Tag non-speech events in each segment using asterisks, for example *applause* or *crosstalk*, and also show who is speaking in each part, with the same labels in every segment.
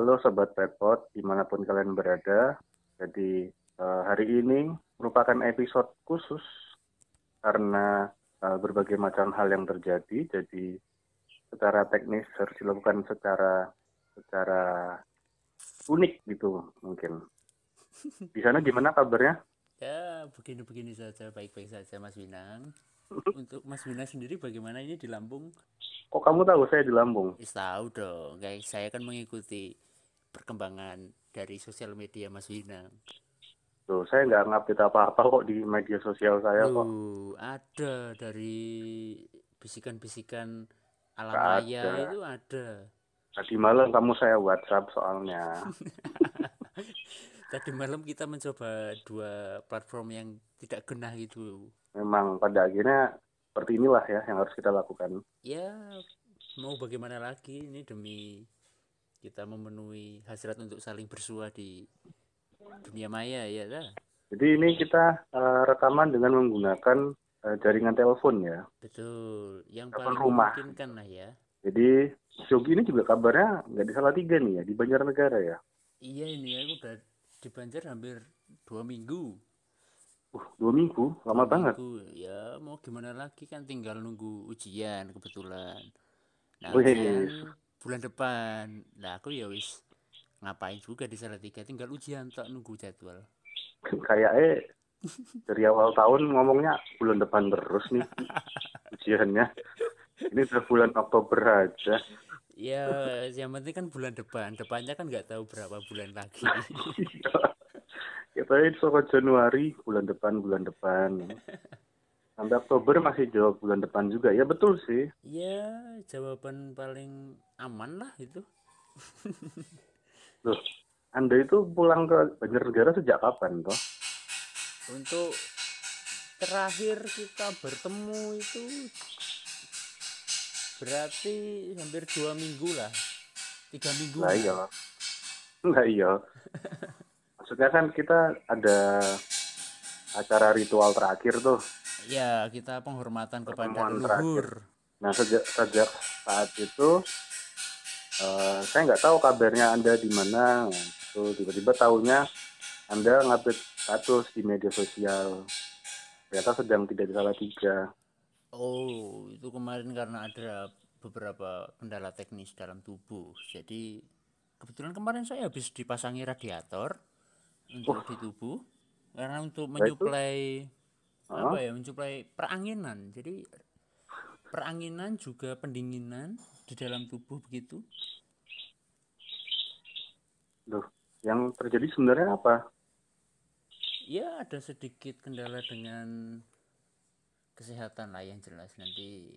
Speaker 1: halo Sobat Pepot, di mana pun kalian berada. Jadi eh, hari ini merupakan episode khusus karena eh, berbagai macam hal yang terjadi. Jadi secara teknis harus dilakukan secara secara unik gitu mungkin. Di sana gimana kabarnya?
Speaker 2: Ya, begini-begini saja, baik-baik saja Mas Winang. *laughs* Untuk Mas Winang sendiri bagaimana ini di Lampung?
Speaker 1: Kok kamu tahu saya di Lampung?
Speaker 2: Tahu dong, guys. Saya kan mengikuti perkembangan dari sosial media Mas Winang.
Speaker 1: Tuh, saya nggak ngupdate apa-apa kok di media sosial saya kok.
Speaker 2: Tuh, ada dari bisikan-bisikan alam
Speaker 1: Nggak
Speaker 2: maya
Speaker 1: ada.
Speaker 2: itu ada.
Speaker 1: Tadi malam kamu saya WhatsApp soalnya. *laughs*
Speaker 2: Tadi malam kita mencoba dua platform yang tidak genah itu.
Speaker 1: Memang pada akhirnya seperti inilah ya yang harus kita lakukan.
Speaker 2: Ya, mau bagaimana lagi ini demi kita memenuhi hasrat untuk saling bersua di dunia maya ya dah.
Speaker 1: Jadi ini kita eh, rekaman dengan menggunakan eh, jaringan telepon ya.
Speaker 2: Betul, yang
Speaker 1: Telepon
Speaker 2: paling
Speaker 1: rumah.
Speaker 2: memungkinkan lah ya.
Speaker 1: Jadi Jogi ini juga kabarnya nggak di Salatiga nih ya, di Banjarnegara ya.
Speaker 2: Iya ini aku udah di Banjar hampir dua minggu.
Speaker 1: Uh, dua minggu, lama
Speaker 2: Dua
Speaker 1: banget.
Speaker 2: minggu. Ya mau gimana lagi kan tinggal nunggu ujian kebetulan. Nah ujian bulan depan. Nah aku ya wis ngapain juga di Salatiga tinggal ujian tak nunggu jadwal. *laughs*
Speaker 1: Kayak eh dari awal tahun ngomongnya bulan depan terus nih *laughs* ujiannya. Ini udah bulan Oktober aja.
Speaker 2: Ya, yang penting kan bulan depan. Depannya kan nggak tahu berapa bulan lagi.
Speaker 1: Kita ini soal Januari, bulan depan, bulan depan. *laughs* Sampai Oktober masih jawab bulan depan juga. Ya betul sih.
Speaker 2: Ya, jawaban paling aman lah itu.
Speaker 1: Loh, Anda itu pulang ke Banjarnegara sejak kapan toh?
Speaker 2: Untuk terakhir kita bertemu itu berarti hampir dua minggu lah. Tiga minggu.
Speaker 1: Lah iya. Lah iya. *laughs* Maksudnya kan kita ada acara ritual terakhir tuh.
Speaker 2: Ya, kita penghormatan kepada leluhur.
Speaker 1: Nah sejak sejak saat itu eh, saya nggak tahu kabarnya Anda di mana. Tuh tiba-tiba tahunya Anda ngupdate status di media sosial. Ternyata sedang tidak di Salatiga.
Speaker 2: Oh, itu kemarin karena ada beberapa kendala teknis dalam tubuh. Jadi kebetulan kemarin saya habis dipasangi radiator untuk di tubuh karena untuk
Speaker 1: itu?
Speaker 2: menyuplai? Apa ya, menyuplai peranginan. Jadi peranginan juga pendinginan di dalam tubuh begitu.
Speaker 1: Loh, yang terjadi sebenarnya apa?
Speaker 2: Ya, ada sedikit kendala dengan kesehatan lah yang jelas nanti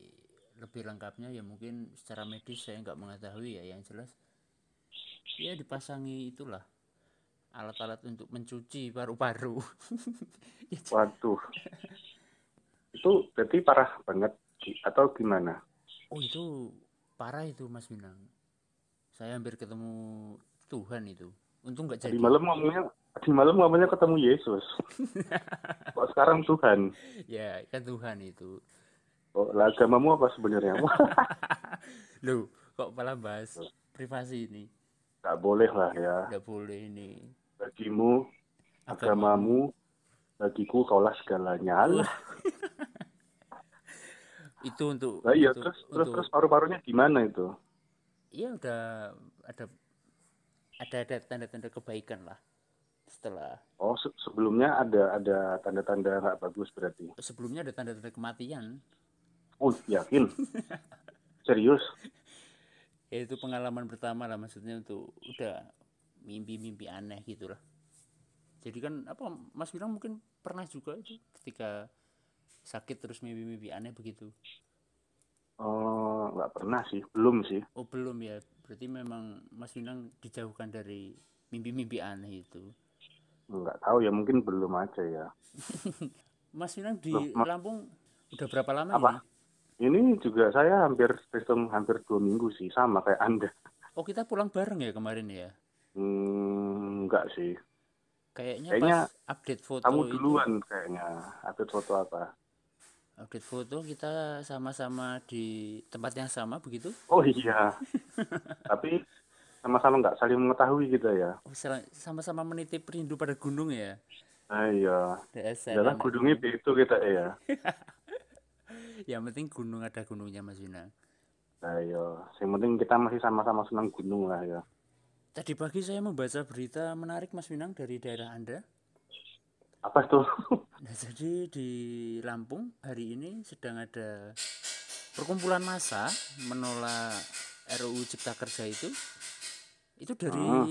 Speaker 2: lebih lengkapnya ya mungkin secara medis saya nggak mengetahui ya yang jelas ya dipasangi itulah alat-alat untuk mencuci paru-paru *laughs* Ya, j-
Speaker 1: Waduh. Itu berarti parah banget atau gimana?
Speaker 2: oh itu parah itu Mas Minang saya hampir ketemu Tuhan itu untung nggak jadi
Speaker 1: malam ngomongnya tadi malam ngomongnya ketemu Yesus. *laughs* Kok sekarang Tuhan?
Speaker 2: ya kan Tuhan itu
Speaker 1: Oh, lah agamamu apa sebenarnya? *laughs*
Speaker 2: Loh kok malah bahas privasi ini
Speaker 1: nggak boleh lah ya.
Speaker 2: nggak boleh ini
Speaker 1: Bagimu, agamamu, bagiku kaulah segalanya. Alah. *laughs*
Speaker 2: itu untuk
Speaker 1: Lah iya,
Speaker 2: untuk,
Speaker 1: terus terus
Speaker 2: untuk
Speaker 1: terus paru-parunya gimana itu?
Speaker 2: ya udah ada ada ada tanda-tanda kebaikan lah setelah
Speaker 1: Oh, se- sebelumnya ada ada tanda-tanda nggak bagus berarti.
Speaker 2: sebelumnya ada tanda-tanda kematian
Speaker 1: Oh, yakin? *laughs* Serius?
Speaker 2: ya itu pengalaman pertama lah maksudnya untuk udah mimpi-mimpi aneh gitu lah jadi kan apa Mas bilang mungkin pernah juga itu ketika sakit terus mimpi-mimpi aneh begitu
Speaker 1: Oh, nggak pernah sih, belum sih.
Speaker 2: oh belum ya berarti memang Mas Winang dijauhkan dari mimpi-mimpi aneh itu
Speaker 1: Nggak tahu ya, mungkin belum aja ya. *laughs*
Speaker 2: Mas Winang di
Speaker 1: Loh, Ma-
Speaker 2: Lampung udah berapa lama
Speaker 1: Apa?
Speaker 2: ini?
Speaker 1: Ini juga saya hampir hitung hampir dua minggu sih, sama kayak Anda.
Speaker 2: Oh kita pulang bareng ya kemarin ya?
Speaker 1: Hmm, enggak sih.
Speaker 2: Kayaknya,
Speaker 1: Kayaknya
Speaker 2: pas update foto
Speaker 1: Kamu
Speaker 2: itu
Speaker 1: duluan kayaknya. Update foto apa?
Speaker 2: update foto kita sama-sama di tempat yang sama begitu
Speaker 1: Oh iya. *laughs* Tapi sama-sama nggak saling mengetahui gitu ya.
Speaker 2: Oh, sama-sama menitip rindu pada gunung ya
Speaker 1: Ah, iya.
Speaker 2: dasar
Speaker 1: Dalam
Speaker 2: anak
Speaker 1: gunung itu itu kita ya. *laughs*
Speaker 2: yang penting gunung ada gunungnya Mas Winang
Speaker 1: Nah, iya. Yang penting kita masih sama-sama senang gunung lah ya.
Speaker 2: Tadi pagi saya membaca berita menarik Mas Winang dari daerah Anda
Speaker 1: Apa itu?
Speaker 2: Nah, jadi di Lampung hari ini sedang ada perkumpulan massa menolak RUU Cipta Kerja itu. Itu dari
Speaker 1: Ah.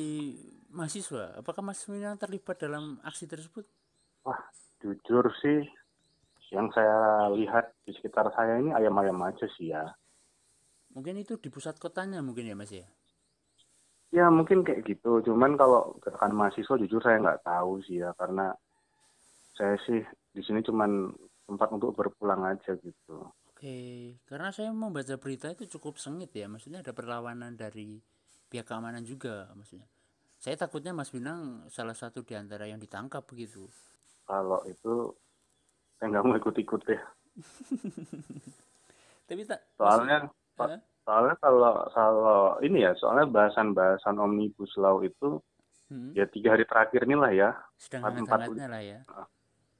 Speaker 2: mahasiswa. Apakah Mas Winang terlibat dalam aksi tersebut?
Speaker 1: Wah, jujur sih yang saya lihat di sekitar saya ini ayam-ayam aja sih ya.
Speaker 2: Mungkin itu di pusat kotanya mungkin ya Mas ya.
Speaker 1: Ya mungkin kayak gitu. Cuman kalau gerakan mahasiswa jujur saya nggak tahu sih ya karena saya sih di sini cuman tempat untuk berpulang aja gitu.
Speaker 2: Oke, karena saya membaca berita itu cukup sengit ya. Maksudnya ada perlawanan dari pihak keamanan juga maksudnya. Saya takutnya Mas Winang salah satu di antara yang ditangkap begitu.
Speaker 1: Kalau itu saya nggak mau ikut-ikut deh. *laughs*
Speaker 2: Tapi tak
Speaker 1: Soalnya
Speaker 2: Hah?
Speaker 1: Soalnya kalau kalau ini ya soalnya bahasan-bahasan omnibus law itu
Speaker 2: Hmm,
Speaker 1: ya tiga hari terakhir inilah ya.
Speaker 2: sedang
Speaker 1: empat-
Speaker 2: hangat-hangatnya lah ya.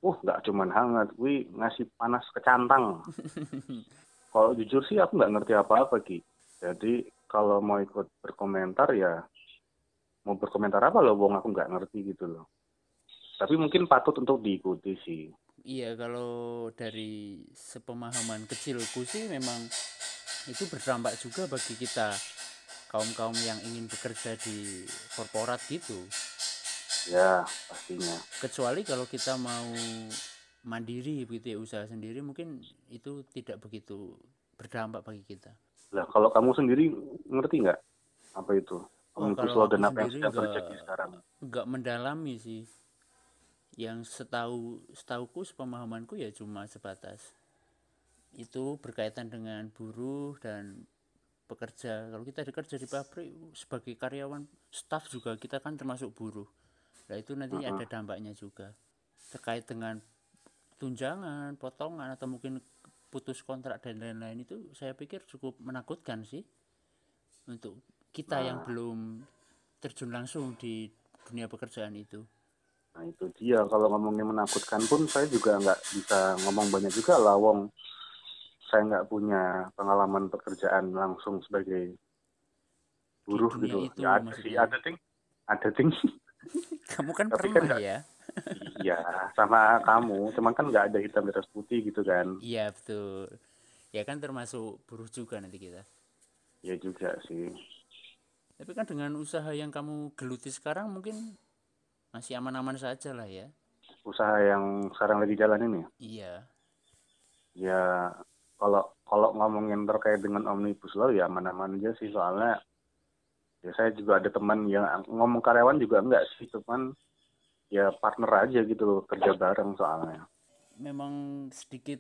Speaker 1: Uh nggak cuman hangat, wih ngasih panas ke cantang. *laughs* kalau jujur sih aku nggak ngerti apa-apa ki. Jadi kalau mau ikut berkomentar ya mau berkomentar apa loh, wong aku nggak ngerti gitu loh. Tapi mungkin patut untuk diikuti sih.
Speaker 2: Iya, kalau dari sepemahaman kecilku sih memang itu berdampak juga bagi kita kaum-kaum yang ingin bekerja di korporat gitu.
Speaker 1: Ya pastinya.
Speaker 2: Kecuali kalau kita mau mandiri begitu ya usaha sendiri mungkin itu tidak begitu berdampak bagi kita.
Speaker 1: Lah kalau kamu sendiri ngerti nggak apa itu
Speaker 2: Oh,
Speaker 1: omnibus law dan apa yang sedang
Speaker 2: nggak-
Speaker 1: terjadi sekarang?
Speaker 2: Enggak mendalami sih. Yang setahu setauku sepemahamanku ya cuma sebatas itu berkaitan dengan buruh dan pekerja. Kalau kita bekerja di pabrik sebagai karyawan, staff juga kita kan termasuk buruh. Nah itu nanti ada dampaknya juga terkait dengan tunjangan, potongan atau mungkin putus kontrak dan lain-lain itu saya pikir cukup menakutkan sih untuk kita yang belum terjun langsung di dunia pekerjaan itu.
Speaker 1: Nah itu dia kalau ngomongnya menakutkan pun saya juga nggak bisa ngomong banyak juga lah wong saya nggak punya pengalaman pekerjaan langsung sebagai buruh gitu.
Speaker 2: itu
Speaker 1: Ya ada sih, ada ting, ada ting. *laughs*
Speaker 2: Kamu kan
Speaker 1: Tapi kan
Speaker 2: pernah
Speaker 1: nggak-
Speaker 2: ya?
Speaker 1: Iya, sama kamu, cuman kan nggak ada hitam di atas putih gitu kan.
Speaker 2: Iya betul. Ya kan termasuk buruh juga nanti kita.
Speaker 1: Ya juga sih.
Speaker 2: Tapi kan dengan usaha yang kamu geluti sekarang mungkin masih aman-aman saja lah ya.
Speaker 1: Usaha yang sekarang lagi jalanin ya.
Speaker 2: Iya.
Speaker 1: Ya kalau kalau ngomongin terkait dengan omnibus law ya aman-aman aja sih soalnya ya saya juga ada teman yang ngomong karyawan juga enggak sih cuman ya partner aja gitu loh kerja bareng soalnya
Speaker 2: Memang sedikit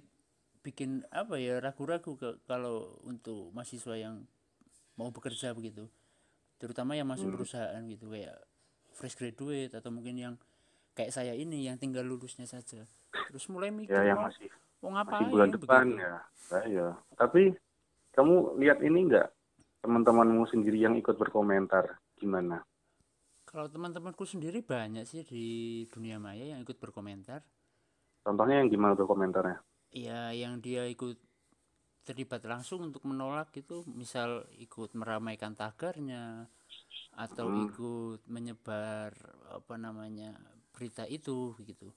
Speaker 2: bikin apa ya ragu-ragu kalau untuk mahasiswa yang mau bekerja begitu. Terutama yang masuk perusahaan gitu kayak fresh graduate atau mungkin yang kayak saya ini yang tinggal lulusnya saja. Terus mulai mikir
Speaker 1: ya yang masih
Speaker 2: mau
Speaker 1: masih
Speaker 2: ngapain
Speaker 1: bulan depan
Speaker 2: begitu.
Speaker 1: ya. Nah, ya tapi kamu lihat ini enggak teman-temanmu sendiri yang ikut berkomentar gimana?
Speaker 2: Kalau teman-temanku sendiri banyak sih di dunia maya yang ikut berkomentar.
Speaker 1: contohnya yang gimana berkomentarnya
Speaker 2: Ya, yang dia ikut terlibat langsung untuk menolak gitu, misal ikut meramaikan tagarnya atau ikut menyebar apa namanya berita itu gitu.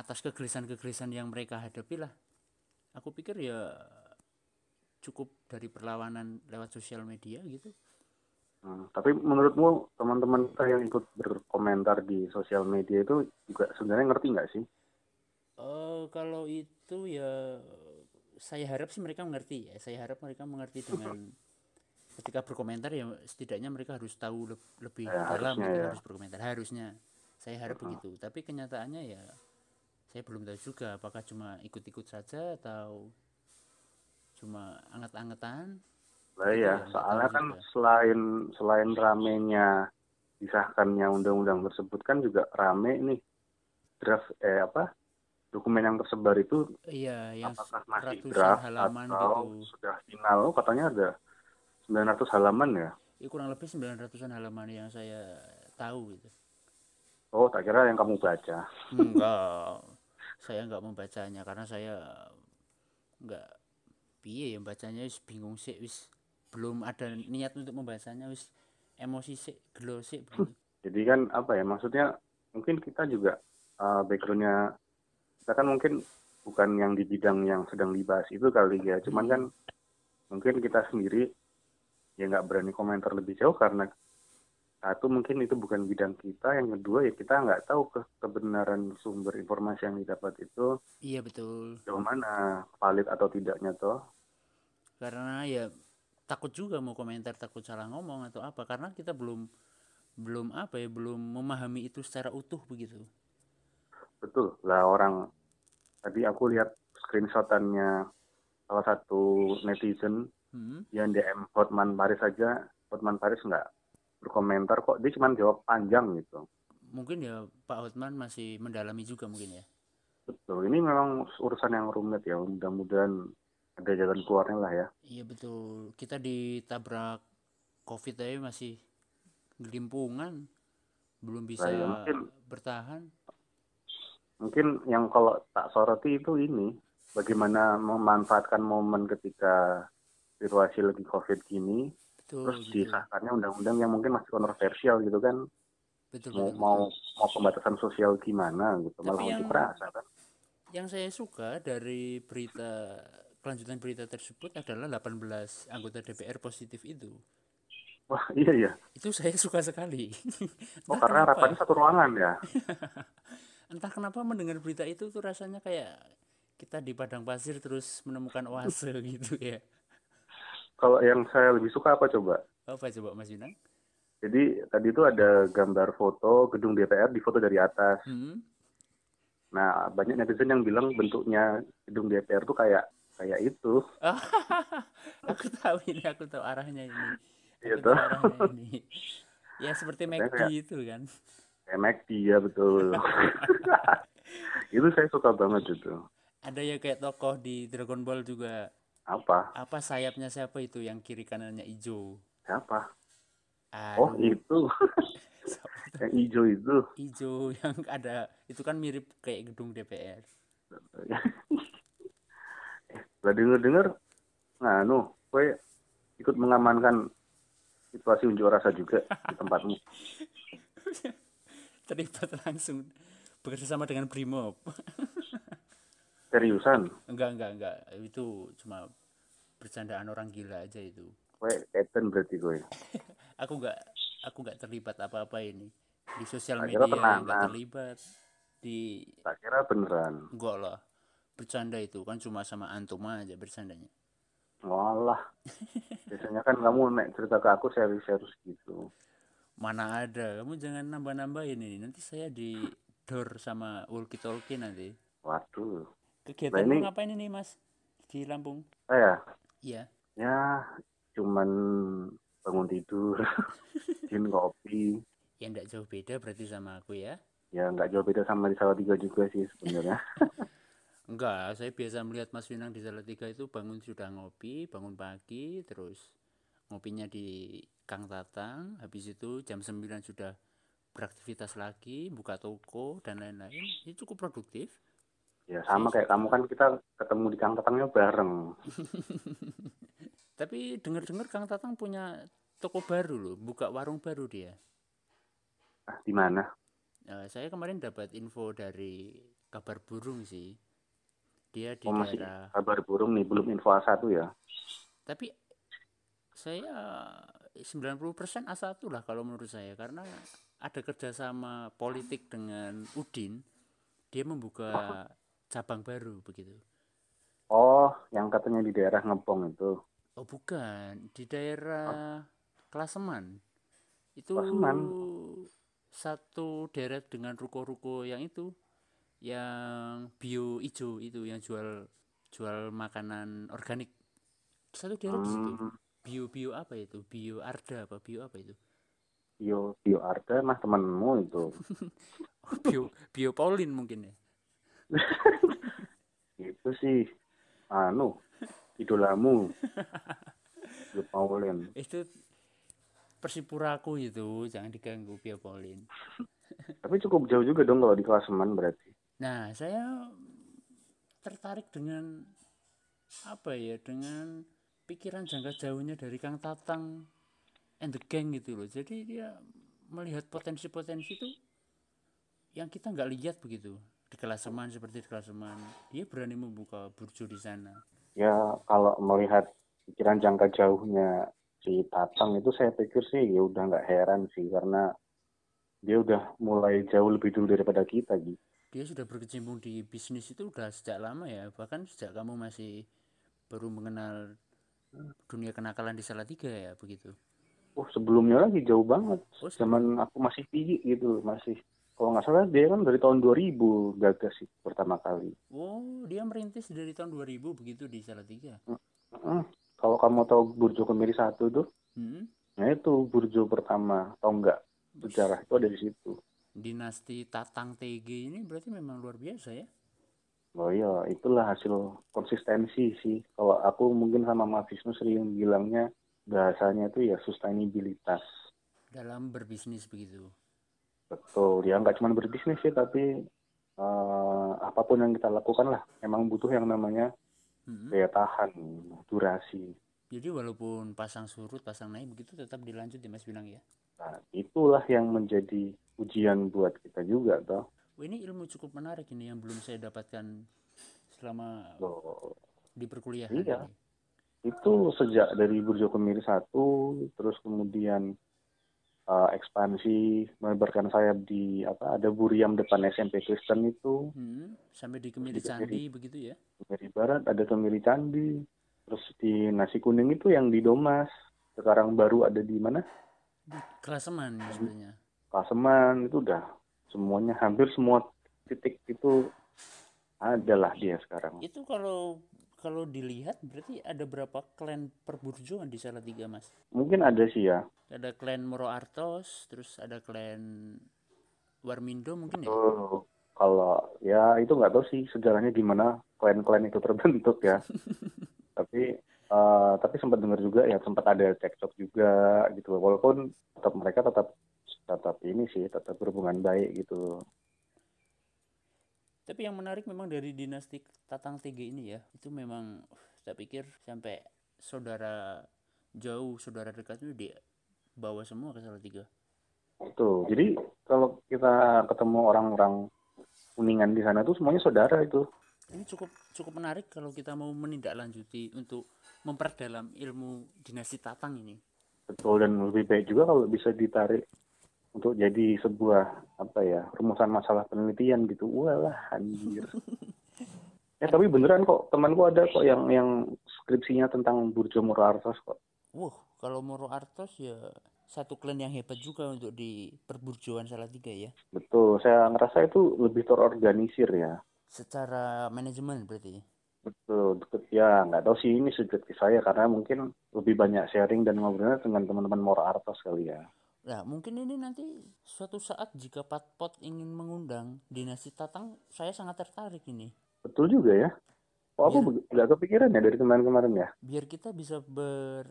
Speaker 2: Atas kegelisahan-kegelisahan yang mereka hadapi lah. Aku pikir ya cukup dari perlawanan lewat sosial media gitu.
Speaker 1: Hmm, tapi menurutmu teman-teman kita yang ikut berkomentar di sosial media itu juga sebenarnya ngerti nggak sih
Speaker 2: Oh, kalau itu ya saya harap sih mereka mengerti ya. Saya harap mereka mengerti *laughs* dengan ketika berkomentar ya setidaknya mereka harus tahu leb- lebih
Speaker 1: Ya,
Speaker 2: dalam
Speaker 1: harusnya
Speaker 2: gitu,
Speaker 1: ya.
Speaker 2: harus berkomentar harusnya. Saya harap begitu. Tapi kenyataannya ya saya belum tahu juga apakah cuma ikut-ikut saja atau cuma anget-angetan.
Speaker 1: Lah
Speaker 2: Itu
Speaker 1: ya, soalnya kan
Speaker 2: juga.
Speaker 1: selain selain ramenya disahkannya undang-undang tersebut kan juga rame nih draft eh apa dokumen yang tersebar itu
Speaker 2: iya yang
Speaker 1: apakah masih draft
Speaker 2: halaman
Speaker 1: atau
Speaker 2: gitu
Speaker 1: sudah final? Oh, katanya ada 900 halaman ya.
Speaker 2: ya kurang lebih 900-an halaman yang saya tahu gitu
Speaker 1: Oh, tak kira yang kamu baca.
Speaker 2: enggak *laughs* saya enggak membacanya karena saya enggak piye ya bacanya wis bingung sih wis belum ada niat untuk membacanya wis emosi sih gelo sih begitu.
Speaker 1: Jadi kan apa ya maksudnya mungkin kita juga uh, backgroundnya kita kan mungkin bukan yang di bidang yang sedang dibahas itu kali ya. Cuman kan mungkin kita sendiri ya nggak berani komentar lebih jauh karena satu mungkin itu bukan bidang kita, yang kedua ya kita nggak tahu ke kebenaran sumber informasi yang didapat itu
Speaker 2: iya betul.
Speaker 1: jauh mana valid atau tidaknya toh.
Speaker 2: karena ya takut juga mau komentar takut salah ngomong atau apa. Karena kita belum belum apa ya belum memahami itu secara utuh begitu.
Speaker 1: Betul. Lah orang tadi aku lihat screenshotannya salah satu netizen
Speaker 2: hmm?
Speaker 1: yang DM Hotman Paris saja Hotman Paris nggak berkomentar kok dia cuma jawab panjang gitu.
Speaker 2: Mungkin ya Pak Hotman masih mendalami juga mungkin ya.
Speaker 1: Betul ini memang urusan yang rumit ya mudah-mudahan ada jalan keluarnya lah ya.
Speaker 2: Iya betul. Kita ditabrak covid aja masih gelimpungan belum bisa
Speaker 1: ya mungkin-
Speaker 2: bertahan.
Speaker 1: Mungkin yang kalau tak soroti itu ini bagaimana memanfaatkan momen ketika situasi lagi covid gini
Speaker 2: betul
Speaker 1: terus
Speaker 2: betul.
Speaker 1: disahkannya undang-undang yang mungkin masih kontroversial gitu kan.
Speaker 2: Betul,
Speaker 1: mau
Speaker 2: betul,
Speaker 1: mau
Speaker 2: betul.
Speaker 1: mau pembatasan sosial gimana gitu malah
Speaker 2: Tapi
Speaker 1: unjuk
Speaker 2: yang-
Speaker 1: rasa kan.
Speaker 2: yang saya suka dari berita kelanjutan berita tersebut adalah 18 anggota DPR positif itu.
Speaker 1: Wah iya iya.
Speaker 2: Itu saya suka sekali. *laughs*
Speaker 1: Oh karena
Speaker 2: kenapa.
Speaker 1: rapatnya satu ruangan ya? *laughs*
Speaker 2: Entah kenapa mendengar berita itu tuh rasanya kayak kita di padang pasir terus menemukan oase *laughs* gitu ya
Speaker 1: kalau yang saya lebih suka apa coba?
Speaker 2: Apa coba Mas Yunang
Speaker 1: jadi tadi itu ada gambar foto gedung DPR di foto dari atas.
Speaker 2: Hmm?
Speaker 1: nah banyak netizen yang bilang bentuknya gedung DPR tuh kayak kayak itu. *laughs*
Speaker 2: Aku tahu ini aku tahu arahnya ini. Aku
Speaker 1: Gitu.
Speaker 2: tahu arahnya ini. Ya seperti McD itu kan.
Speaker 1: Kayak McD ya betul. *laughs* Itu saya suka banget itu.
Speaker 2: Ada ya kayak tokoh di Dragon Ball juga
Speaker 1: apa?
Speaker 2: Apa sayapnya siapa itu? Yang kiri kanannya hijau
Speaker 1: siapa? Oh
Speaker 2: Aduh,
Speaker 1: itu. *laughs*
Speaker 2: Siapa tuh?
Speaker 1: yang hijau itu?
Speaker 2: Hijau yang ada. Itu kan mirip kayak gedung DPR *laughs*
Speaker 1: eh lah denger denger nah nu gue ikut mengamankan situasi unjuk rasa juga di tempatmu. *laughs*
Speaker 2: Terlibat langsung bekerja sama dengan Brimob
Speaker 1: seriusan?
Speaker 2: Enggak enggak enggak. Itu cuma bercandaan orang gila aja itu.
Speaker 1: Gue Eten berarti gue *laughs*
Speaker 2: aku enggak aku enggak terlibat apa-apa ini. Di sosial media enggak terlibat. Di
Speaker 1: tak kira beneran.
Speaker 2: Enggak lah. Bercanda itu kan cuma sama antum aja bercandanya.
Speaker 1: Walah. *laughs* Biasanya kan kamu naik cerita ke aku serius-serius gitu.
Speaker 2: Mana ada. Kamu jangan nambah-nambahin ini. Nanti saya di dor sama walkie talkie nanti.
Speaker 1: Waduh
Speaker 2: kegiatan
Speaker 1: ini-
Speaker 2: ngapain ini mas? Di Lampung?
Speaker 1: Saya?
Speaker 2: Iya.
Speaker 1: Ya cuman bangun tidur *laughs* bikin kopi.
Speaker 2: Ya enggak jauh beda berarti sama aku ya.
Speaker 1: Ya nggak jauh beda sama di Salatiga juga sih sebenarnya. *laughs*
Speaker 2: Enggak, saya biasa melihat Mas Winang di Salatiga itu bangun sudah ngopi, bangun pagi, terus ngopinya di Kang Tatang, habis itu jam 9 sudah beraktivitas lagi, buka toko dan lain-lain. Itu cukup produktif.
Speaker 1: Ya sama kayak kamu kan kita ketemu di Kang Tatangnya bareng. *laughs*
Speaker 2: Tapi dengar-dengar Kang Tatang punya toko baru loh, buka warung baru dia.
Speaker 1: ah, di mana?
Speaker 2: Eh, saya kemarin dapat info dari kabar burung sih. Dia di
Speaker 1: oh masih
Speaker 2: daerah
Speaker 1: kabar burung nih belum info A1 ya?
Speaker 2: Tapi saya 90% A1 lah kalau menurut saya karena ada kerjasama politik dengan Udin. Dia membuka cabang baru begitu?
Speaker 1: Oh yang katanya di daerah Ngepong itu.
Speaker 2: Oh bukan. Di daerah Klaseman. Itu
Speaker 1: Klaseman?
Speaker 2: satu deret dengan ruko-ruko yang itu yang bio ijo itu yang jual jual makanan organik. Satu deret di situ.
Speaker 1: Hmm,
Speaker 2: bio bio apa itu? Bio arda apa? Bio apa itu?
Speaker 1: Bio Bio Arda mas temenmu itu. *laughs*
Speaker 2: Oh, bio bio Pauline mungkin ya *laughs*
Speaker 1: itu sih anu idolamu. *laughs* Philip Paulin
Speaker 2: itu persipuraku itu jangan diganggu Pia Paulin *laughs*
Speaker 1: tapi cukup jauh juga dong kalau di klasemen berarti.
Speaker 2: Nah saya tertarik dengan apa ya dengan pikiran jangka jauhnya dari Kang Tatang and the gang gitu loh. Jadi dia melihat potensi-potensi itu yang kita nggak lihat begitu di klasemen seperti di klasemen dia berani membuka burjo di sana.
Speaker 1: Ya kalau melihat pikiran jangka jauhnya si Tatang itu saya pikir sih ya udah nggak heran sih karena dia udah mulai jauh lebih dulu daripada kita gitu
Speaker 2: dia sudah berkecimpung di bisnis itu udah sejak lama ya. Bahkan sejak kamu masih baru mengenal dunia kenakalan di Salatiga ya begitu.
Speaker 1: Oh sebelumnya lagi jauh banget.
Speaker 2: Oh,
Speaker 1: zaman aku masih tinggi gitu masih kalau nggak salah dia kan dari tahun 2000 gagas sih pertama kali
Speaker 2: oh dia merintis dari tahun 2000 begitu di Salatiga
Speaker 1: Heeh. kalau kamu tahu Burjo Kemiri satu tuh
Speaker 2: hmm?
Speaker 1: nah itu Burjo pertama tau nggak sejarah itu ada di situ
Speaker 2: dinasti Tatang TG ini berarti memang luar biasa ya
Speaker 1: Oh iya, itulah hasil konsistensi sih. Kalau aku mungkin sama Mas Wisnu sering bilangnya bahasanya itu ya sustainabilitas.
Speaker 2: dalam berbisnis begitu
Speaker 1: Betul, ya nggak cuma berbisnis sih, tapi eh, apa pun yang kita lakukan lah, emang butuh yang namanya
Speaker 2: Hmm.
Speaker 1: daya tahan, durasi.
Speaker 2: jadi walaupun pasang surut pasang naik begitu tetap dilanjut ya Mas bilang ya
Speaker 1: Nah, itulah yang menjadi ujian buat kita juga, toh.
Speaker 2: Wah, ini ilmu cukup menarik ini yang belum saya dapatkan selama
Speaker 1: Loh,
Speaker 2: di perkuliahan
Speaker 1: Iya.
Speaker 2: ini.
Speaker 1: itu sejak dari Burjo Kemiri satu, terus kemudian eh, ekspansi melebarkan sayap di apa ada Buriam depan SMP Kristen itu.
Speaker 2: Hmm, sampai di Kemiri Candi begitu ya?
Speaker 1: Dari barat ada Kemiri Candi terus di nasi kuning itu yang di Domas. Sekarang baru ada di mana?
Speaker 2: Di Klaseman sebenarnya.
Speaker 1: Kaseman itu udah semuanya hampir semua titik itu adalah dia sekarang.
Speaker 2: Itu kalau kalau dilihat berarti ada berapa klan perburjuan di Salatiga Mas?
Speaker 1: Mungkin ada sih ya.
Speaker 2: Ada klan Moro Artos terus ada klan Warmindo mungkin ya?
Speaker 1: Oh, kalau ya itu nggak tahu sih sejarahnya gimana klan-klan itu terbentuk ya. *laughs* Tapi eh, tapi sempat dengar juga ya sempat ada cekcok juga gitu. Walaupun tetap mereka tetap tetap ini sih tetap berhubungan baik gitu
Speaker 2: Tapi yang menarik memang dari dinasti Tatang TG ini ya, itu memang uh, saya pikir sampai saudara jauh, saudara dekat itu dia bawa semua ke Salatiga.
Speaker 1: Tuh, jadi kalau kita ketemu orang-orang kuningan di sana tuh semuanya saudara itu.
Speaker 2: Ini cukup cukup menarik kalau kita mau menindaklanjuti untuk memperdalam ilmu dinasti Tatang ini.
Speaker 1: Betul dan lebih baik juga kalau bisa ditarik untuk jadi sebuah apa ya rumusan masalah penelitian gitu. Walah anjir. *laughs* ya tapi beneran kok temanku ada kok yang yang skripsinya tentang Burjo Murartos kok.
Speaker 2: Wah, kalau Moro Artos ya satu klan yang hebat juga untuk di perburjuan Salatiga ya.
Speaker 1: Betul, saya ngerasa itu lebih terorganisir ya.
Speaker 2: Secara manajemen berarti.
Speaker 1: Betul, deket ya nggak tahu sih ini subjektif saya karena mungkin lebih banyak sharing dan ngobrolnya dengan teman-teman Mora Artos kali ya.
Speaker 2: Nah, mungkin ini nanti suatu saat jika Patpot ingin mengundang dinasti Tatang, saya sangat tertarik ini.
Speaker 1: Betul juga ya. Oh, aku beg- nggak kepikiran ya dari kemarin-kemarin ya.
Speaker 2: Biar kita bisa ber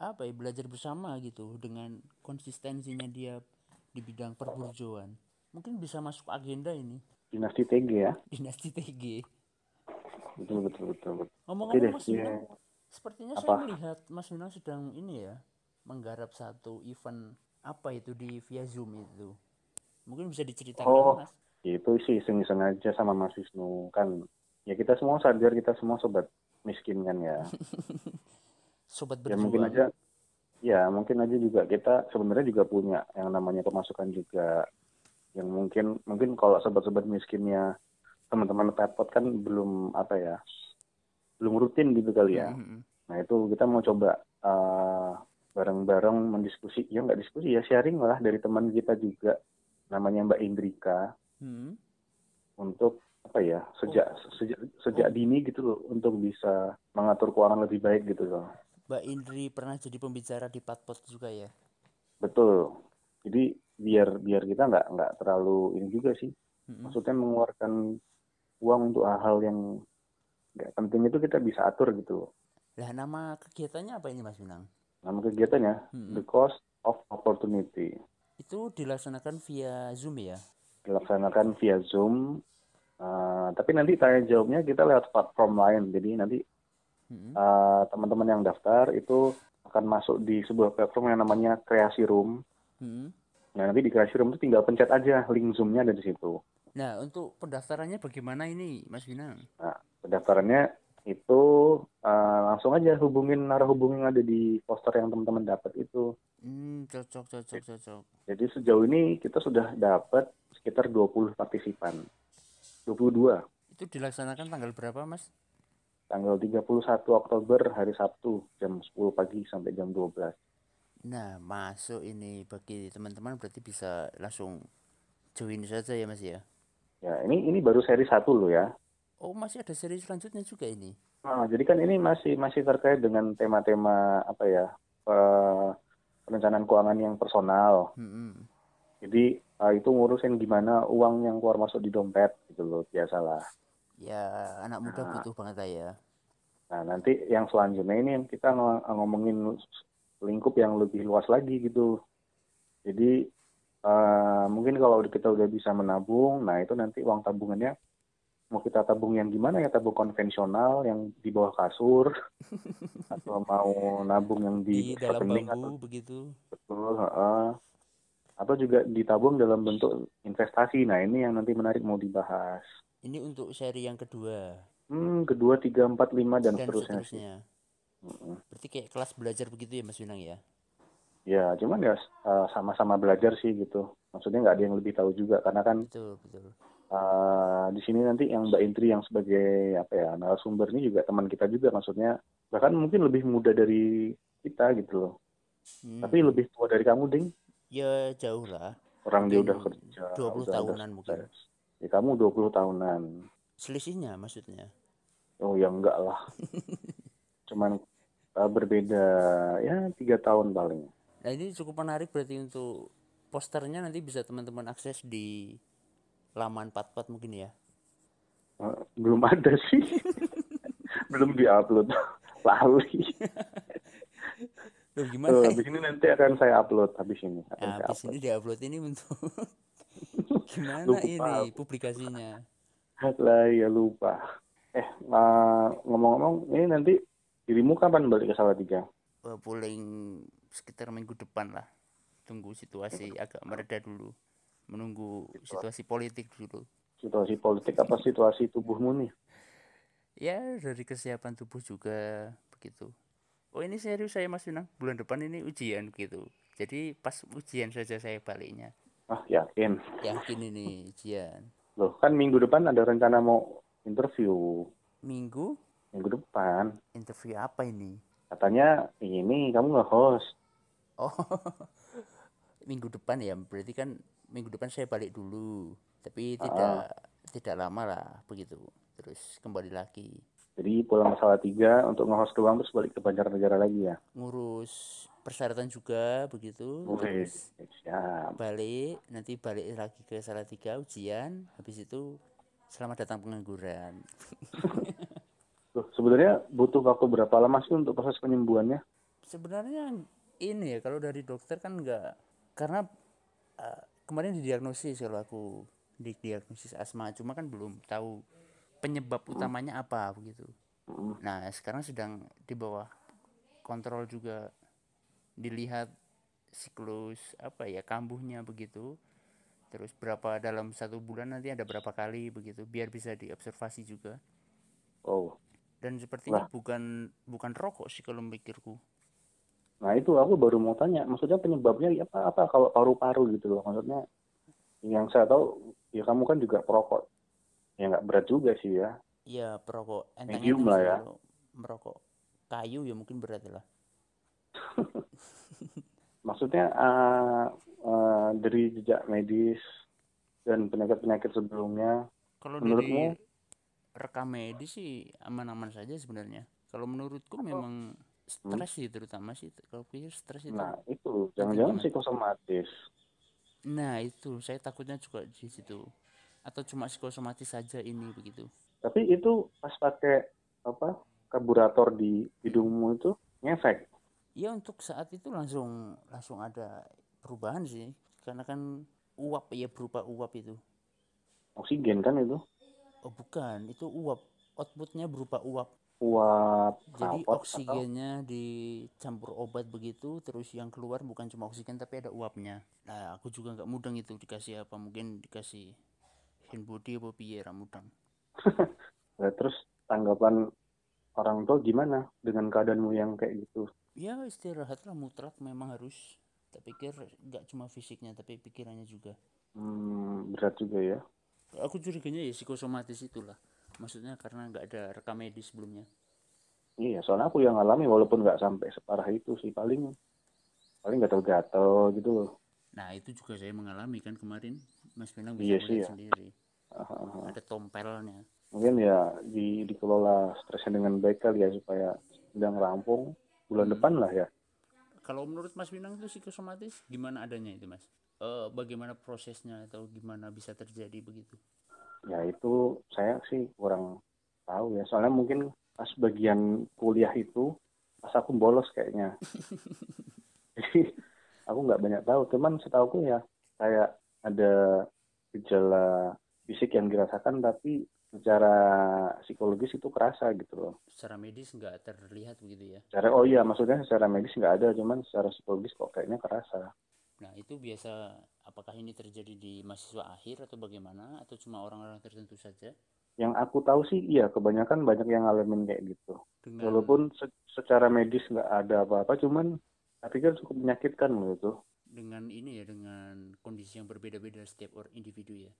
Speaker 2: apa ya belajar bersama gitu dengan konsistensinya dia di bidang perburjoan. Mungkin bisa masuk agenda ini
Speaker 1: Dinasti TG ya.
Speaker 2: dinasti TG.
Speaker 1: Betul betul betul. betul.
Speaker 2: Ngomong-ngomong. Mas
Speaker 1: ya.
Speaker 2: Sepertinya
Speaker 1: Apa?
Speaker 2: saya melihat Mas Winang sedang ini ya menggarap satu event apa itu di via Zoom itu. Mungkin bisa diceritakan
Speaker 1: Oh.
Speaker 2: Mas.
Speaker 1: Itu sih iseng-iseng aja sama Mas Wisnu kan. Ya kita semua sadar kita semua sobat miskin kan ya. *laughs*
Speaker 2: Sobat
Speaker 1: ya
Speaker 2: berjuang.
Speaker 1: mungkin aja ya mungkin aja juga kita sebenarnya juga punya yang namanya pemasukan juga yang mungkin mungkin kalau sobat-sobat miskinnya teman-teman pepot kan belum apa ya belum rutin gitu kali ya
Speaker 2: Mhm.
Speaker 1: nah itu kita mau coba eh, bareng-bareng mendiskusi ya nggak diskusi ya sharing lah dari teman kita juga namanya Mbak Indrika
Speaker 2: Hmm.
Speaker 1: untuk apa ya sejak sejak sejak dini gitu loh untuk bisa mengatur keuangan lebih baik gitu loh
Speaker 2: Mbak Indri pernah jadi pembicara di Patpot juga ya.
Speaker 1: Betul. Jadi biar biar kita nggak nggak terlalu ini juga sih.
Speaker 2: Mm-mm.
Speaker 1: Maksudnya mengeluarkan uang untuk hal-hal yang nggak penting itu kita bisa atur gitu
Speaker 2: Lah nama kegiatannya apa ini Mas Minang?
Speaker 1: Nama kegiatannya
Speaker 2: Hmm.
Speaker 1: the cost of opportunity
Speaker 2: Itu dilaksanakan via Zoom ya?
Speaker 1: dilaksanakan via zoom Uh, tapi nanti tanya jawabnya kita lewat platform lain jadi nanti
Speaker 2: Hmm.
Speaker 1: uh, teman-teman yang daftar itu akan masuk di sebuah platform yang namanya Kreasi Room
Speaker 2: Hmm.
Speaker 1: nah nanti di Kreasi Room itu tinggal pencet aja link zoomnya ada di situ
Speaker 2: Nah, untuk pendaftarannya bagaimana ini Mas Minang?
Speaker 1: Nah, pendaftarannya itu uh, langsung aja hubungin narah hubung yang ada di poster yang teman-teman dapat itu.
Speaker 2: Hmm, cocok cocok cocok.
Speaker 1: Jadi sejauh ini kita sudah dapat sekitar 20 partisipan. 22
Speaker 2: Itu dilaksanakan tanggal berapa, Mas?
Speaker 1: tanggal 31 Oktober hari Sabtu jam 10 pagi sampai jam 12.
Speaker 2: Nah, masuk ini bagi teman-teman berarti bisa langsung join saja ya, Mas ya.
Speaker 1: Ya, ini ini baru seri satu loh ya.
Speaker 2: Oh, masih ada seri selanjutnya juga ini.
Speaker 1: Nah, jadi kan ini masih masih terkait dengan tema-tema apa ya? pe- perencanaan keuangan yang personal.
Speaker 2: Hmm.
Speaker 1: Jadi uh, itu ngurusin gimana uang yang keluar masuk di dompet gitu loh, biasalah.
Speaker 2: Ya, anak muda butuh banget lah ya.
Speaker 1: Nah, nanti yang selanjutnya ini yang kita ng- ngomongin lingkup yang lebih luas lagi gitu. Jadi eh, mungkin kalau kita udah bisa menabung, nah itu nanti uang tabungannya mau kita tabung yang gimana ya tabung konvensional yang di bawah kasur *laughs* atau mau nabung yang
Speaker 2: Di
Speaker 1: di
Speaker 2: dalam
Speaker 1: rekening atau
Speaker 2: bambu begitu.
Speaker 1: betul heeh. atau juga ditabung dalam bentuk investasi. Nah, ini yang nanti menarik mau dibahas.
Speaker 2: Ini untuk seri yang kedua
Speaker 1: Hmm, kedua, tiga, empat, lima dan,
Speaker 2: dan
Speaker 1: seterusnya
Speaker 2: seterusnya.
Speaker 1: Mm-mm.
Speaker 2: Berarti kayak kelas belajar begitu ya, Mas Winang ya?
Speaker 1: Ya, cuman ya uh, sama-sama belajar sih gitu. Maksudnya nggak ada yang lebih tahu juga karena kan
Speaker 2: Betul, betul.
Speaker 1: Uh, di sini nanti yang Mbak Intri yang sebagai apa ya narasumber ini juga teman kita juga maksudnya bahkan mungkin lebih muda dari kita gitu loh.
Speaker 2: Hmm.
Speaker 1: Tapi lebih tua dari kamu, Ding.
Speaker 2: ya jauh lah.
Speaker 1: Orang dia
Speaker 2: Mungkin
Speaker 1: udah kerja,
Speaker 2: 20
Speaker 1: udah
Speaker 2: tahunan mungkin.
Speaker 1: sukses. Ya kamu 20 tahunan.
Speaker 2: Selisihnya maksudnya.
Speaker 1: Oh ya enggak lah. *laughs* Cuman uh, berbeda ya tiga tahun paling.
Speaker 2: Nah, ini cukup menarik berarti untuk posternya nanti bisa teman-teman akses di laman Patpat mungkin ya.
Speaker 1: Uh, belum ada sih. *laughs* belum diupload. Lali.
Speaker 2: Loh
Speaker 1: Tuh,
Speaker 2: gimana?
Speaker 1: habis ini nanti akan saya upload habis ini. Akan
Speaker 2: Nah,
Speaker 1: saya
Speaker 2: habis
Speaker 1: upload.
Speaker 2: ini diupload ini untuk *laughs* gimana
Speaker 1: Lupa
Speaker 2: ini publikasinya?
Speaker 1: Lah ya lupa. Eh uh, ngomong-ngomong ini nanti dirimu kapan balik ke Salatiga?
Speaker 2: Wah, Paling sekitar minggu depan lah. Tunggu situasi agak mereda dulu. Menunggu situasi politik dulu.
Speaker 1: Situasi politik apa situasi tubuhmu nih?
Speaker 2: Ya, dari kesiapan tubuh juga begitu. Oh, ini serius saya Mas Yunang. Bulan depan ini ujian gitu. Jadi pas ujian saja saya baliknya.
Speaker 1: Ah yakin.
Speaker 2: Yakin ini ujian.
Speaker 1: Loh kan minggu depan ada rencana mau interview.
Speaker 2: Minggu
Speaker 1: Minggu depan
Speaker 2: interview apa ini?
Speaker 1: katanya ini kamu nge-host.
Speaker 2: Oh, *laughs* minggu depan ya. Berarti kan minggu depan saya balik dulu. Tapi tidak tidak lama lah begitu. Terus kembali lagi
Speaker 1: Jadi pulang ke Salatiga untuk nge-host doang terus balik ke Banjarnegara lagi ya.
Speaker 2: ngurus persyaratan juga begitu.
Speaker 1: Oke,
Speaker 2: Terus
Speaker 1: siap.
Speaker 2: balik nanti balik lagi ke Salatiga ujian. Habis itu selamat datang pengangguran. *laughs*
Speaker 1: Loh, sebenarnya butuh waktu berapa lama sih untuk proses penyembuhannya?
Speaker 2: Sebenarnya ini ya kalau dari dokter kan enggak karena eh, kemarin didiagnosis kalau aku didiagnosis asma cuma kan belum tahu penyebab utamanya apa begitu. Nah, sekarang sedang di bawah kontrol juga dilihat siklus apa ya kambuhnya begitu. Terus berapa dalam satu bulan nanti ada berapa kali begitu biar bisa diobservasi juga.
Speaker 1: Oh,
Speaker 2: Dan sepertinya bukan bukan rokok sih kalau mikirku.
Speaker 1: Nah itu aku baru mau tanya. Maksudnya penyebabnya apa apa kalau paru-paru gitu loh. Maksudnya yang saya tahu ya kamu kan juga perokok. Ya nggak berat juga sih ya.
Speaker 2: Ya perokok
Speaker 1: Medium lah ya.
Speaker 2: merokok kayu ya mungkin berat lah. *laughs*
Speaker 1: Maksudnya eh, eh, dari jejak medis dan penyakit-penyakit sebelumnya.
Speaker 2: Kalau
Speaker 1: Menurutmu?
Speaker 2: rekam medis sih aman-aman saja sebenarnya. Kalau menurutku memang stres sih terutama sih kalau pikir stres itu.
Speaker 1: Nah itu jangan-jangan psikosomatis.
Speaker 2: Nah, itu saya takutnya juga di situ. atau cuma psikosomatis saja ini begitu
Speaker 1: Tapi itu pas pakai apa karburator di hidungmu itu ngefek.
Speaker 2: ya untuk saat itu langsung langsung ada perubahan sih karena kan uap ya berupa uap itu
Speaker 1: Oksigen kan itu.
Speaker 2: oh bukan itu uap outputnya berupa uap
Speaker 1: Uap
Speaker 2: jadi
Speaker 1: knalpot atau
Speaker 2: oksigennya dicampur obat begitu terus yang keluar bukan cuma oksigen tapi ada uapnya. Nah aku juga nggak mudeng itu dikasih apa mungkin dikasih hand body apa piye ra mudeng. *laughs*
Speaker 1: Nah, terus tanggapan orang tua gimana dengan keadaanmu yang kayak gitu?
Speaker 2: ya istirahat lah mutlak memang harus. Tak pikir nggak cuma fisiknya tapi pikirannya juga.
Speaker 1: Hmm, berat juga ya.
Speaker 2: aku curiganya ya psikosomatis itulah maksudnya karena nggak ada rekam medis sebelumnya
Speaker 1: Iya, soalnya aku yang alami walaupun nggak sampai separah itu sih paling paling gatal-gatal gitu loh.
Speaker 2: nah itu juga saya mengalami kan kemarin Mas
Speaker 1: Iya
Speaker 2: bisa
Speaker 1: sih
Speaker 2: melihat
Speaker 1: ya.
Speaker 2: sendiri
Speaker 1: Ah, ah, ah.
Speaker 2: ada tompelnya
Speaker 1: Mungkin ya di dikelola stresnya dengan baik kali ya supaya sedang rampung bulan depan lah ya.
Speaker 2: kalau menurut Mas Minang itu psikosomatis gimana adanya itu Mas Eh bagaimana prosesnya atau gimana bisa terjadi begitu
Speaker 1: Ya itu saya sih kurang tahu ya. Soalnya mungkin pas bagian kuliah itu pas aku bolos kayaknya. *laughs* Jadi aku nggak banyak tahu. Cuman setahuku ya kayak ada gejala fisik yang dirasakan tapi secara psikologis itu kerasa gitu loh.
Speaker 2: secara medis nggak terlihat begitu ya
Speaker 1: Secara oh iya maksudnya secara medis nggak ada, cuman secara psikologis kok kayaknya kerasa.
Speaker 2: nah itu biasa apakah ini terjadi di mahasiswa akhir atau bagaimana atau cuma orang-orang tertentu saja
Speaker 1: Yang aku tahu sih iya kebanyakan banyak yang ngalamin kayak gitu.
Speaker 2: dengan
Speaker 1: Walaupun se- secara medis nggak ada apa-apa, cuman saya pikir cukup menyakitkan loh itu.
Speaker 2: dengan ini ya dengan kondisi yang berbeda-beda setiap orang individu ya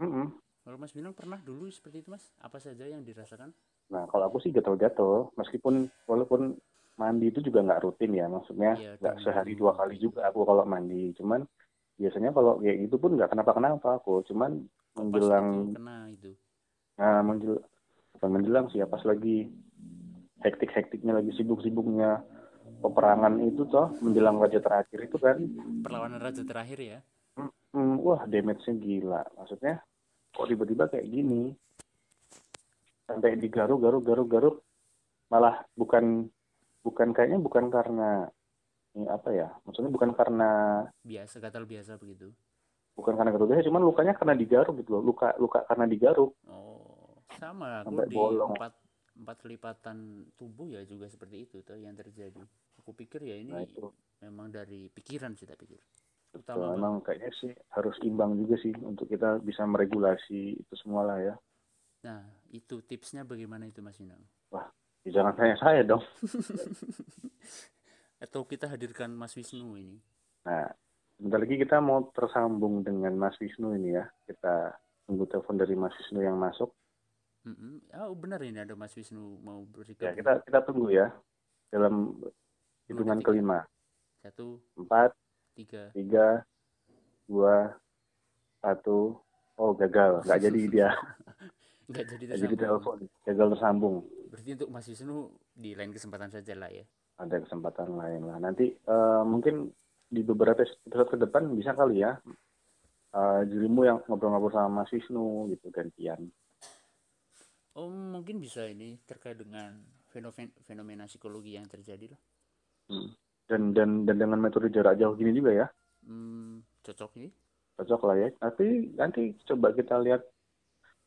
Speaker 1: Mm-mm.
Speaker 2: kalau Mas Minang pernah dulu seperti itu Mas apa saja yang dirasakan
Speaker 1: Nah kalau aku sih gatal-gatal, meskipun walaupun mandi itu juga nggak rutin ya, maksudnya
Speaker 2: Iya,
Speaker 1: nggak
Speaker 2: dong.
Speaker 1: sehari dua kali juga aku kalau mandi. Cuman biasanya kalau kayak gitu pun nggak kenapa-kenapa aku, cuman menjelang
Speaker 2: kena itu.
Speaker 1: Nah, menjel bukan menjelang sih ya pas lagi hektik-hektiknya lagi sibuk-sibuknya peperangan itu toh menjelang raja terakhir itu kan.
Speaker 2: Perlawanan raja terakhir ya?
Speaker 1: Hmm, wah damage-nya gila. Maksudnya kok tiba-tiba kayak gini? Sampai digaruk garuk garuk garuk malah bukan bukan kayaknya bukan karena ini apa ya? Maksudnya bukan karena
Speaker 2: biasa gatal biasa begitu.
Speaker 1: Bukan karena gatal biasa cuman lukanya karena digaruk gitu loh. Luka luka karena digaruk.
Speaker 2: Oh sama. Aku
Speaker 1: Sampai
Speaker 2: di
Speaker 1: bolong.
Speaker 2: empat empat lipatan tubuh ya juga seperti itu tuh yang terjadi. Aku pikir ya ini
Speaker 1: nah itu.
Speaker 2: memang dari pikiran sih tak pikir. Utama
Speaker 1: emang kayaknya sih harus imbang juga sih untuk kita bisa meregulasi itu semua lah ya.
Speaker 2: nah itu tipsnya bagaimana itu Mas Inang?
Speaker 1: Ya, jangan tanya saya dong. *laughs*
Speaker 2: atau kita hadirkan Mas Wisnu ini
Speaker 1: Nah, bentar lagi kita mau tersambung dengan Mas Wisnu ini ya. Kita tunggu telepon dari Mas Wisnu yang masuk.
Speaker 2: Mm-mm. oh benar ini ada Mas Wisnu mau
Speaker 1: Ya,
Speaker 2: berikut
Speaker 1: kita kita tunggu ya dalam hitungan kelima.
Speaker 2: satu
Speaker 1: Empat,
Speaker 2: tiga
Speaker 1: tiga, dua, satu. Oh, gagal. Nggak jadi dia. *laughs*
Speaker 2: nggak jadi
Speaker 1: Nggak jadi telepon. Gagal tersambung.
Speaker 2: berarti untuk Mas Wisnu di lain kesempatan saja lah ya
Speaker 1: Ada kesempatan lain lah. Nanti eh, mungkin di beberapa episode ke depan bisa kali ya. eh dirimu yang ngobrol-ngobrol sama Mas Wisnu gitu gantian.
Speaker 2: oh mungkin bisa ini terkait dengan fenomen fenomena psikologi yang terjadi lah
Speaker 1: Hmm. Dan dan dan dengan metode jarak jauh gini juga ya.
Speaker 2: hmm, cocok ini
Speaker 1: Cocok lah ya. Tapi nanti coba kita lihat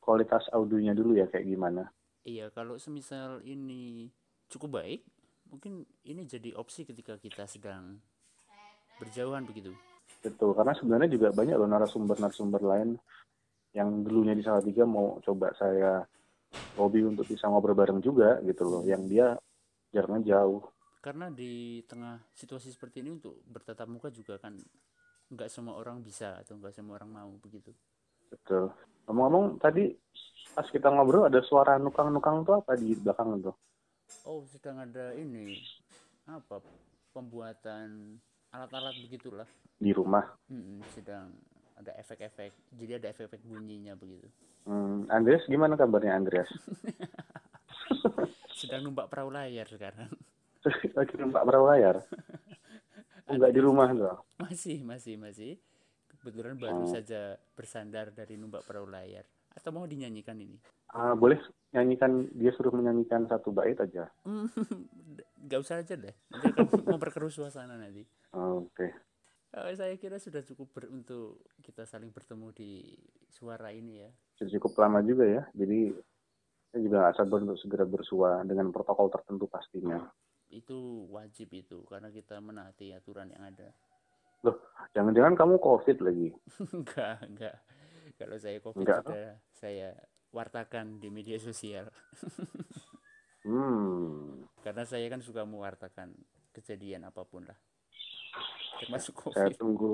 Speaker 1: kualitas audionya dulu ya kayak gimana.
Speaker 2: Iya, kalau semisal ini cukup baik, mungkin ini jadi opsi ketika kita sedang berjauhan begitu.
Speaker 1: Betul, karena sebenarnya juga banyak loh narasumber-narasumber lain yang dulunya di Salatiga mau coba saya hobi untuk bisa ngobrol bareng juga gitu loh, yang dia jaraknya jauh.
Speaker 2: Karena di tengah situasi seperti ini untuk bertatap muka juga kan nggak semua orang bisa atau nggak semua orang mau begitu.
Speaker 1: Betul. Ngomong-ngomong tadi pas kita ngobrol ada suara nukang-nukang tuh apa di belakang itu?
Speaker 2: Oh, sedang ada ini apa pembuatan alat-alat begitulah.
Speaker 1: Di rumah.
Speaker 2: Mm-mm, sedang ada efek-efek. Jadi ada efek-efek bunyinya begitu.
Speaker 1: Hmm, Andreas gimana kabarnya Andreas? *laughs*
Speaker 2: Sedang numpak perahu layar sekarang. *laughs*
Speaker 1: Lagi numpak perahu layar. *laughs* Enggak di rumah tuh.
Speaker 2: masih masih masih kebetulan baru
Speaker 1: Oh.
Speaker 2: saja bersandar dari numpak perahu layar. Atau mau dinyanyikan ini?
Speaker 1: Ah, boleh nyanyikan dia suruh menyanyikan satu bait aja. *laughs*
Speaker 2: Gak usah aja deh. Nanti akan *laughs* memperkeruh suasana nanti.
Speaker 1: Oke.
Speaker 2: Eh, saya kira sudah cukup ber- untuk kita saling bertemu di suara ini ya.
Speaker 1: Sudah cukup lama juga ya. Jadi saya juga nggak sabar untuk segera bersua dengan protokol tertentu pastinya.
Speaker 2: Itu wajib itu karena kita menaati aturan yang ada.
Speaker 1: Jangan-jangan kamu COVID lagi. *laughs*
Speaker 2: enggak, enggak. Kalau saya Covid
Speaker 1: Enggak,
Speaker 2: sudah saya wartakan di media sosial. *laughs*
Speaker 1: Hmm.
Speaker 2: Karena saya kan suka mewartakan kejadian apa pun lah. Termasuk
Speaker 1: Saya
Speaker 2: Covid.
Speaker 1: tunggu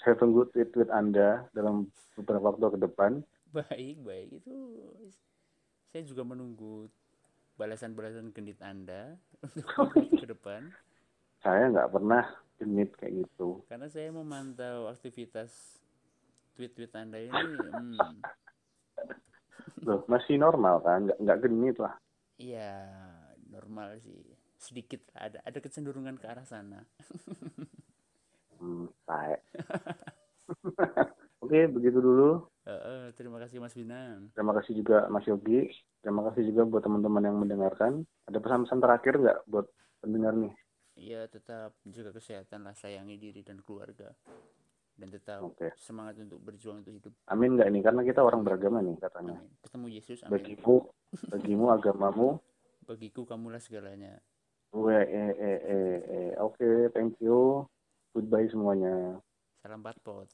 Speaker 1: saya tunggu tweet-tweet Anda dalam beberapa waktu ke depan.
Speaker 2: Baik, baik. Itu saya juga menunggu balasan-balasan genit Anda *laughs* untuk ke depan.
Speaker 1: Saya nggak pernah genit kayak gitu.
Speaker 2: Karena saya memantau aktivitas tweet-tweet Anda ini. Hmm, *laughs*
Speaker 1: Loh, masih normal kan? Nggak, nggak genit lah.
Speaker 2: Iya, normal sih. Sedikit lah, ada ada kecenderungan ke arah sana. *laughs*
Speaker 1: Hmm, taek. *laughs* Oke, begitu dulu.
Speaker 2: Eh, eh, terima kasih Mas Binang.
Speaker 1: Terima kasih juga Mas Yogi. Terima kasih juga buat teman-teman yang mendengarkan. Ada pesan-pesan terakhir nggak buat pendengar nih?
Speaker 2: Iya, tetap jaga kesehatan lah, sayangi diri dan keluarga. Dan tetap
Speaker 1: Oke.
Speaker 2: semangat untuk berjuang untuk hidup.
Speaker 1: Amin nggak nih? Karena kita orang beragama nih katanya.
Speaker 2: Amin. Ketemu Yesus, amin.
Speaker 1: Bagimu, bagimu agamamu.
Speaker 2: Bagiku kamulah segalanya.
Speaker 1: Gue, eh, eh, eh, eh. Oke, thank you. Goodbye semuanya.
Speaker 2: Salam patpot.